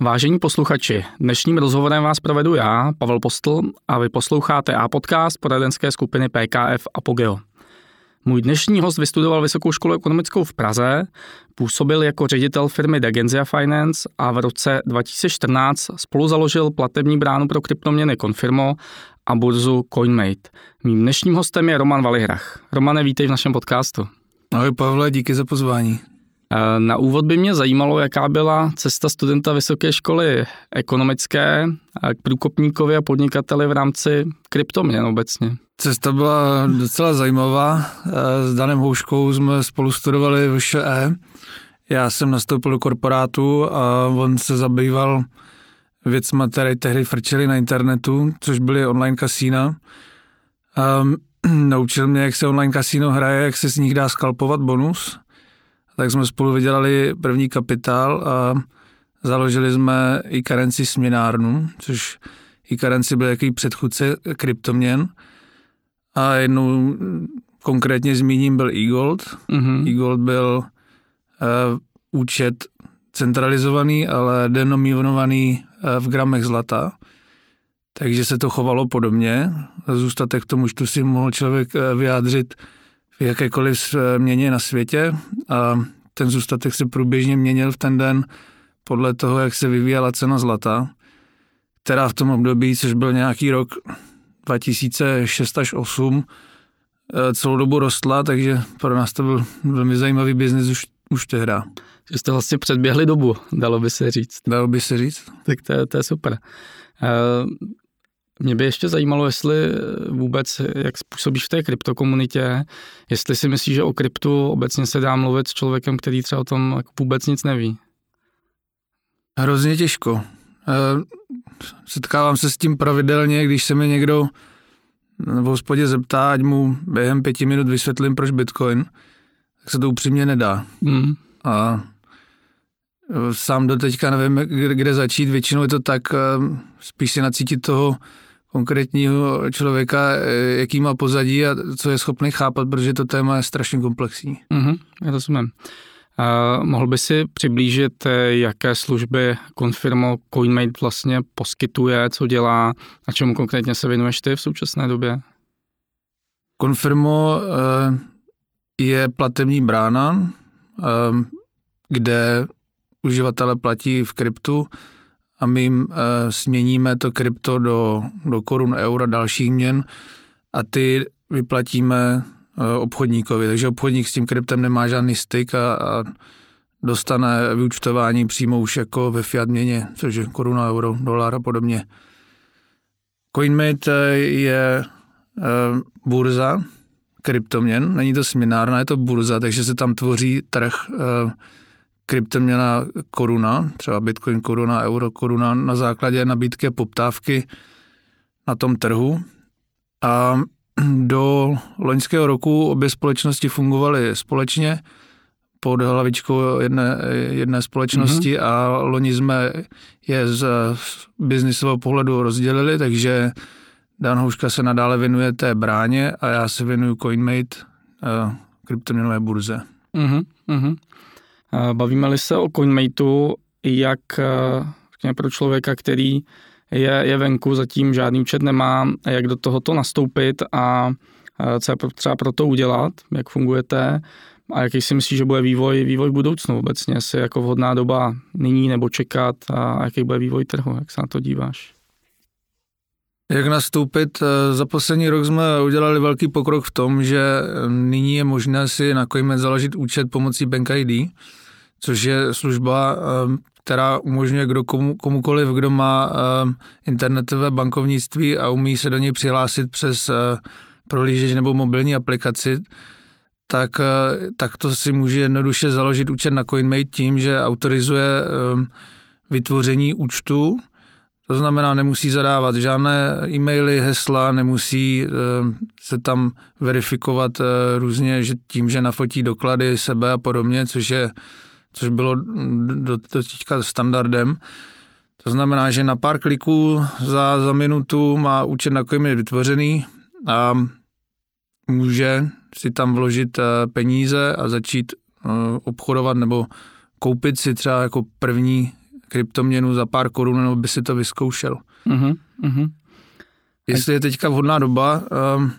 Vážení posluchači, dnešním rozhovorem vás provedu já, Pavel Postl, a vy posloucháte A podcast poradenské skupiny PKF Apogeo. Můj dnešní host vystudoval Vysokou školu ekonomickou v Praze, působil jako ředitel firmy Degenzia Finance a v roce 2014 spolu založil platební bránu pro kryptoměny Confirmo a burzu CoinMate. Mým dnešním hostem je Roman Valihrach. Romane, vítej v našem podcastu. Ahoj Pavle, díky za pozvání. Eh, na úvod by mě zajímalo, jaká byla cesta studenta vysoké školy ekonomické k průkopníkovi a podnikateli v rámci kryptoměn obecně. Cesta byla docela zajímavá. Eh, s Danem Houškou jsme spolu studovali v ŠE. Já jsem nastoupil do korporátu a on se zabýval věcmi, které tehdy frčely na internetu, což byly online kasína. Um, naučil mě, jak se online kasíno hraje, jak se z nich dá skalpovat bonus. Tak jsme spolu vydělali první kapitál a založili jsme i karenci směnárnu, což i karenci byl jaký předchůdce kryptoměn. A jednou konkrétně zmíním byl e-gold. Mm-hmm. E-gold byl uh, účet centralizovaný, ale denominovaný uh, v gramech zlata. Takže se to chovalo podobně. Zůstatek k tomu tu si mohl člověk uh, vyjádřit v jakékoliv měně na světě a ten zůstatek se průběžně měnil v ten den podle toho, jak se vyvíjela cena zlata, která v tom období, což byl nějaký rok 2006 až 2008, eh, celou dobu rostla, takže pro nás to byl velmi zajímavý biznis už, už tehda. Že jste vlastně předběhli dobu, dalo by se říct. Dalo by se říct. Tak to, to je super. Mě by ještě zajímalo, jestli vůbec, jak způsobíš v té kryptokomunitě, jestli si myslíš, že o kryptu obecně se dá mluvit s člověkem, který třeba o tom jako vůbec nic neví. Hrozně těžko. Eh, setkávám se s tím pravidelně, když se mi někdo v hospodě zeptá, ať mu během pěti minut vysvětlím, proč Bitcoin, tak se to upřímně nedá. Mm. A eh, sám do teďka nevím, kde začít. Většinou je to tak, eh, spíš si nacítit toho konkrétního člověka, jaký má pozadí a co je schopný chápat, protože to téma je strašně komplexní. Mm-hmm, já to jsem. Uh, mohl by si přiblížit, eh, jaké služby Confirmo CoinMate vlastně poskytuje, co dělá a čemu konkrétně se věnuješ ty v současné době? Confirmo uh, je platební brána, uh, kde uživatele platí v kryptu a my jim směníme to krypto do, do korun, eura, dalších měn a ty vyplatíme Eh, obchodníkovi, takže obchodník s tím kryptem nemá žádný styk a, a dostane vyučtování přímo už jako ve fiat měně, což je koruna, euro, dolar a podobně. CoinMate eh, je uh, burza kryptoměn, není to směnárna, je to burza, takže se tam tvoří trh uh, kryptoměna koruna, třeba Bitcoin koruna, euro koruna na základě nabídky a poptávky na tom trhu. A do loňského roku obě společnosti fungovaly společně pod hlavičkou jedné, jedné společnosti mm-hmm. a loni jsme je z biznisového pohledu rozdělili, takže Dan Houška se nadále věnuje té bráně a já se věnuju CoinMate, kryptoměnové burze. Mm-hmm. Bavíme-li se o CoinMateu, jak pro člověka, který je, je venku, zatím žádný účet nemá, jak do tohoto nastoupit a co je třeba pro to udělat, jak fungujete a jaký si myslíš, že bude vývoj, vývoj v budoucnu obecně, jestli jako vhodná doba nyní nebo čekat a jaký bude vývoj trhu, jak se na to díváš? Jak nastoupit? Za poslední rok jsme udělali velký pokrok v tom, že nyní je možné si na Coinmet založit účet pomocí Bank ID, což je služba, která umožňuje kdo, komu, komukoliv, kdo má uh, internetové bankovnictví a umí se do něj přihlásit přes uh, prohlížeč nebo mobilní aplikaci, tak, uh, tak to si může jednoduše založit účet na CoinMate tím, že autorizuje uh, vytvoření účtu, to znamená, nemusí zadávat žádné e-maily, hesla, nemusí se tam verifikovat uh, různě že tím, že nafotí doklady sebe a podobně, což je což bylo do, do teďka standardem. To znamená, že na pár kliků za, za minutu má účet na Coinbase vytvořený a může si tam vložit eh, peníze a začít eh, obchodovat nebo koupit si třeba jako první kryptoměnu za pár korun, nebo by si to vyzkoušel. Uh-huh, uh-huh. Jestli je teďka vhodná doba, um,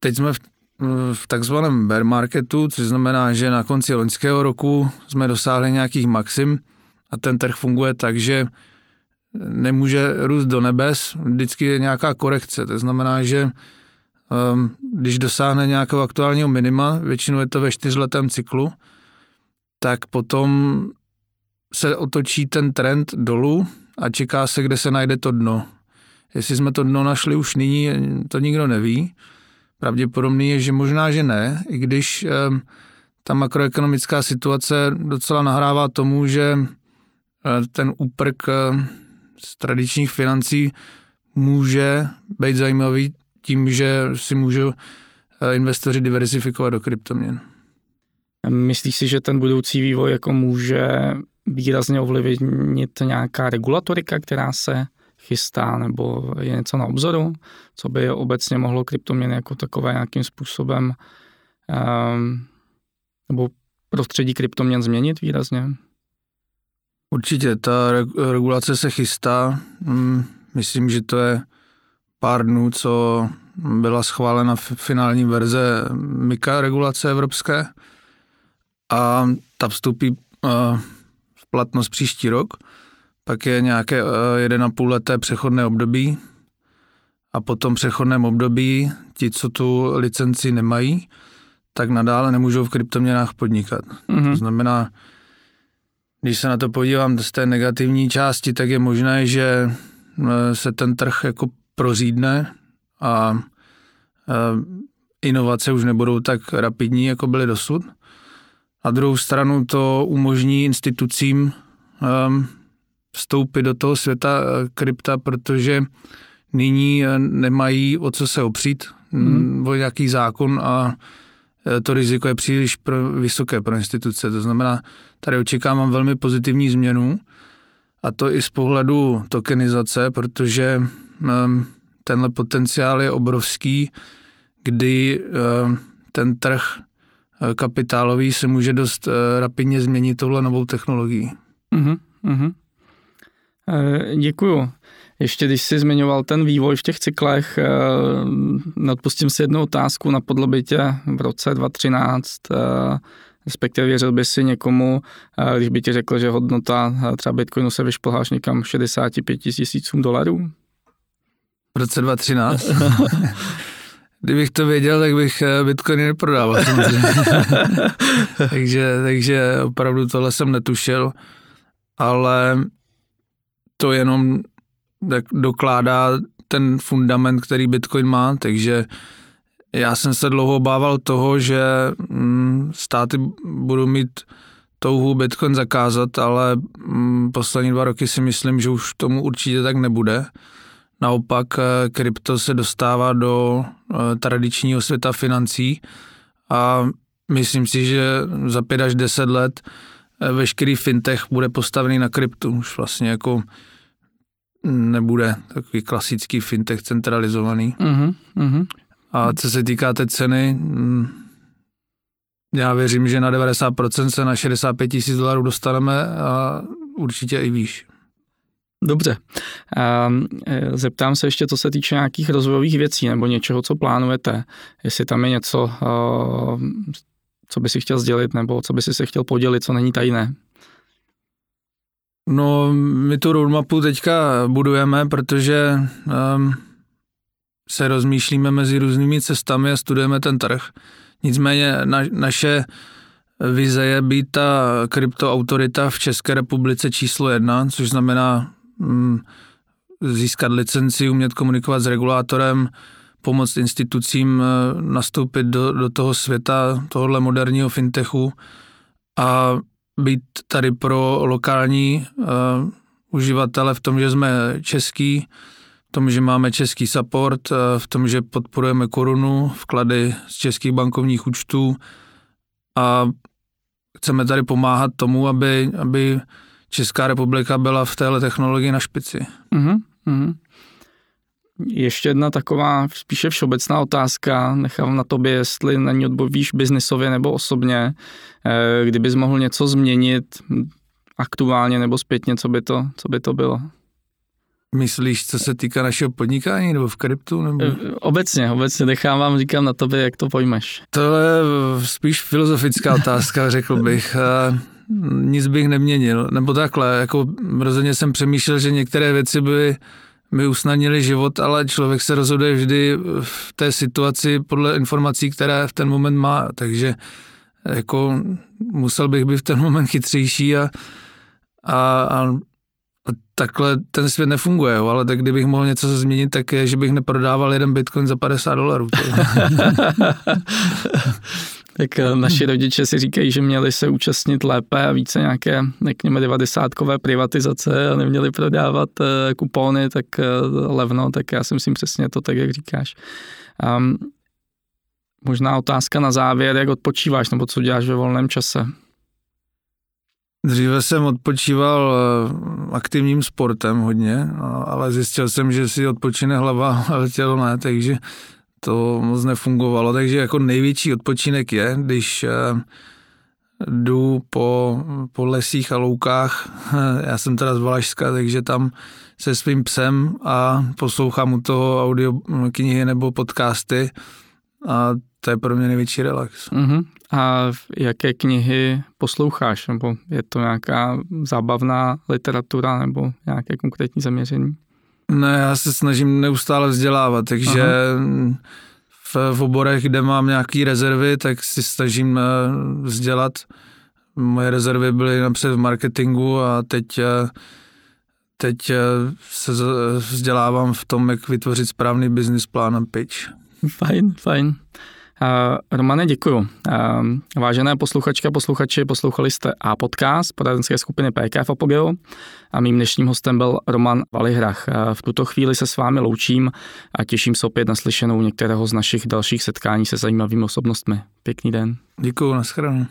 teď jsme v, v takzvaném bear marketu, což znamená, že na konci loňského roku jsme dosáhli nějakých maxim a ten trh funguje tak, že nemůže růst do nebes, vždycky je nějaká korekce. To znamená, že um, když dosáhne nějakého aktuálního minima, většinou je to ve čtyřletém cyklu, tak potom se otočí ten trend dolů a čeká se, kde se najde to dno. Jestli jsme to dno našli už nyní, to nikdo neví. Pravděpodobný je, že možná, že ne, i když ta makroekonomická situace docela nahrává tomu, že ten úprk z tradičních financí může být zajímavý tím, že si můžou eh, investoři diversifikovat do kryptoměn. Myslíš si, že ten budoucí vývoj jako může výrazně ovlivnit nějaká regulatorika, která se chystá, nebo je něco na obzoru, co by obecně mohlo kryptoměny jako takové nějakým způsobem um, nebo prostředí kryptoměn změnit výrazně? Určitě, ta regulace se chystá. Hmm, myslím, že to je pár dnů, co byla schválena finální verze MIKA regulace evropské a ta vstoupí v platnost příští rok. Pak je nějaké jeden a půl leté přechodné období a po tom přechodném období ti, co tu licenci nemají, tak nadále nemůžou v kryptoměnách podnikat. Mm-hmm. To znamená, když se na to podívám z té negativní části, tak je možné, že e, se ten trh jako prořídne a e, inovace už nebudou tak rapidní, jako byly dosud. A druhou stranu to umožní institucím e, vstoupit do toho světa krypta, protože nyní nemají o co se opřít, mm. o nějaký zákon a Eh, to riziko je příliš pro, vysoké pro instituce. To znamená, tady očekávám velmi pozitivní změnu a to i z pohledu tokenizace, protože um, tenhle potenciál je obrovský, kdy um, ten trh kapitálový se může dost rapidně změnit touhle novou technologií. Uh-huh. E, děkuju. Ještě když jsi zmiňoval ten vývoj v těch cyklech, eh, odpustím si jednu otázku na podlobitě v roce 2013, eh, respektive věřil by si někomu, eh, když by ti řekl, že hodnota třeba Bitcoinu se vyšplháš někam 65 tisícům dolarů? V roce 2013? Kdybych to věděl, tak bych Bitcoiny neprodával. takže, takže opravdu tohle jsem netušil, ale to jenom tak dokládá ten fundament, který Bitcoin má, takže já jsem se dlouho obával toho, že mm, státy budou mít touhu Bitcoin zakázat, ale mm, poslední dva roky si myslím, že už tomu určitě tak nebude. Naopak eh, krypto se dostává do eh, tradičního světa financí a myslím si, že za pět až deset let veškerý fintech bude postavený na kryptu. Už vlastně jako nebude takový klasický fintech centralizovaný. Uh-huh, uh-huh. A co se týká té ceny, mm, já věřím, že na 90% se na 65 tisíc dolarů dostaneme a určitě i výš. Dobře. Ehm, e, zeptám se ještě, co se týče nějakých rozvojových věcí nebo něčeho, co plánujete. Jestli tam je něco, co by si chtěl sdělit nebo co by si se chtěl podělit, co není tajné. No, my tu roadmapu teďka budujeme, protože um, se rozmýšlíme mezi různými cestami a studujeme ten trh. Nicméně na, naše vize je být ta kryptoautorita v České republice číslo jedna, což znamená um, získat licenci, umět komunikovat s regulátorem, pomoct institucím uh, nastoupit do, do toho světa, tohohle moderního fintechu a být tady pro lokální uh, uživatele v tom, že jsme český, v tom, že máme český support, uh, v tom, že podporujeme korunu, vklady z českých bankovních účtů a chceme tady pomáhat tomu, aby, aby Česká republika byla v téhle technologii na špici. Uh-huh. Ještě jedna taková spíše všeobecná otázka, nechám na tobě, jestli na ní odpovíš biznisově nebo osobně. Eh, kdybys mohl něco změnit, aktuálně nebo zpětně, co by to, co by to bylo? Myslíš, co se týká našeho podnikání nebo v kryptu? Nebo? Eh, obecně, obecně nechávám, říkám na tobě, jak to pojmeš. To je spíš filozofická otázka, řekl bych. Nic bych neměnil. Nebo takhle, jako rozhodně jsem přemýšlel, že některé věci by mi usnadnili život, ale člověk se rozhoduje vždy v té situaci podle informací, které v ten moment má, takže jako musel bych být v ten moment chytřejší a, a, a takhle ten svět nefunguje, jo, ale tak kdybych mohl něco změnit, tak je, že bych neprodával jeden bitcoin za 50 dolarů. tak eh, naši rodiče si říkají, že měli se účastnit lépe a více nějaké, řekněme, devadesátkové privatizace a neměli prodávat eh, kupony tak eh, levno, tak já si myslím přesně to tak, jak říkáš. Um, možná otázka na závěr, jak odpočíváš nebo co děláš ve volném čase? Dříve jsem odpočíval aktivním sportem hodně, ale zjistil jsem, že si odpočine hlava, ale tělo ne, takže to moc nefungovalo, takže jako největší odpočinek je, když eh, jdu po, po lesích a loukách, já jsem teda z Valašska, takže tam se svým psem a poslouchám u toho audio knihy nebo podcasty a to je pro mě největší relax. Uh-huh. A jaké knihy posloucháš? Nebo je to nějaká zábavná literatura nebo nějaké konkrétní zaměření? Ne, já se snažím neustále vzdělávat, takže v, v oborech, kde mám nějaké rezervy, tak si snažím eh, vzdělat. Moje rezervy byly napřed v marketingu a teď, eh, teď eh, se vzdělávám v tom, jak vytvořit správný business plán a pitch. Fajn, fajn. Uh, Romane, děkuju. Uh, vážené posluchačky a posluchači, poslouchali jste A podcast poradenské skupiny PKF Apogeo a mým dnešním hostem byl Roman Valihrach. Uh, v tuto chvíli se s vámi loučím a těším se opět na slyšenou některého z našich dalších setkání se zajímavými osobnostmi. Pěkný den. Děkuju, nashledanou.